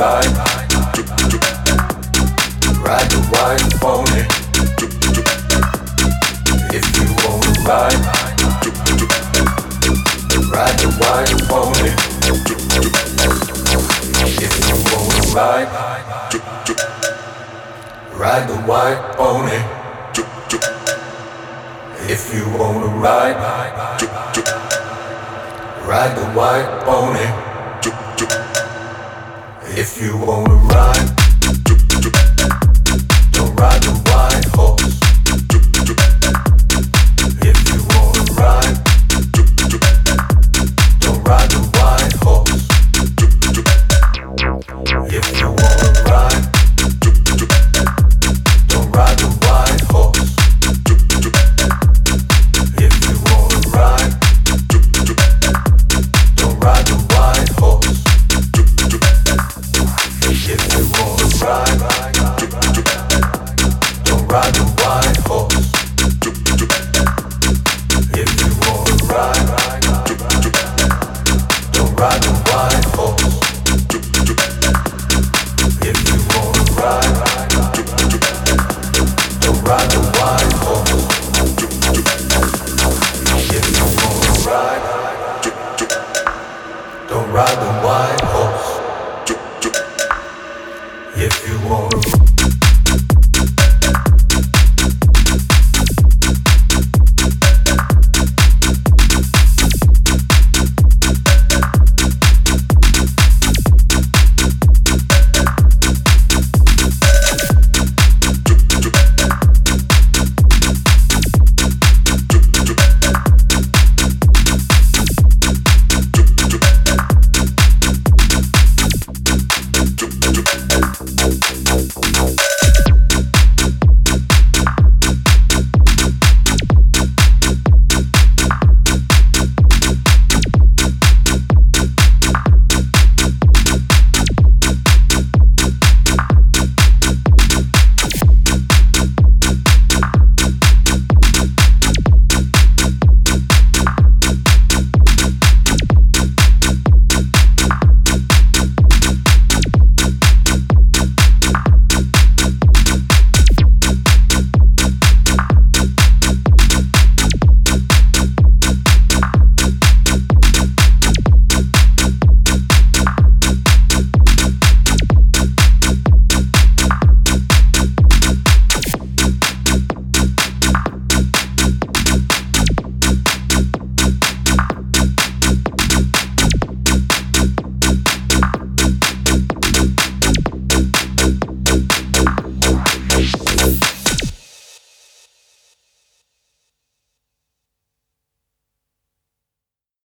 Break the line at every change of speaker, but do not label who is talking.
Ride the white pony. If you wanna ride, ride the pony. If you wanna ride, ride the pony. If you wanna ride, ride the white pony don't